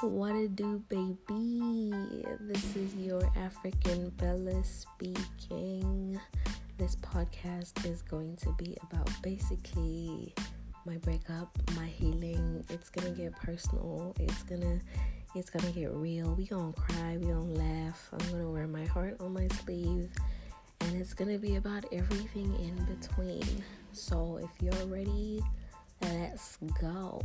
What it do, baby? This is your African Bella speaking. This podcast is going to be about basically my breakup, my healing. It's gonna get personal. It's gonna it's gonna get real. We gonna cry, we gonna laugh. I'm gonna wear my heart on my sleeve. And it's gonna be about everything in between. So if you're ready, let's go.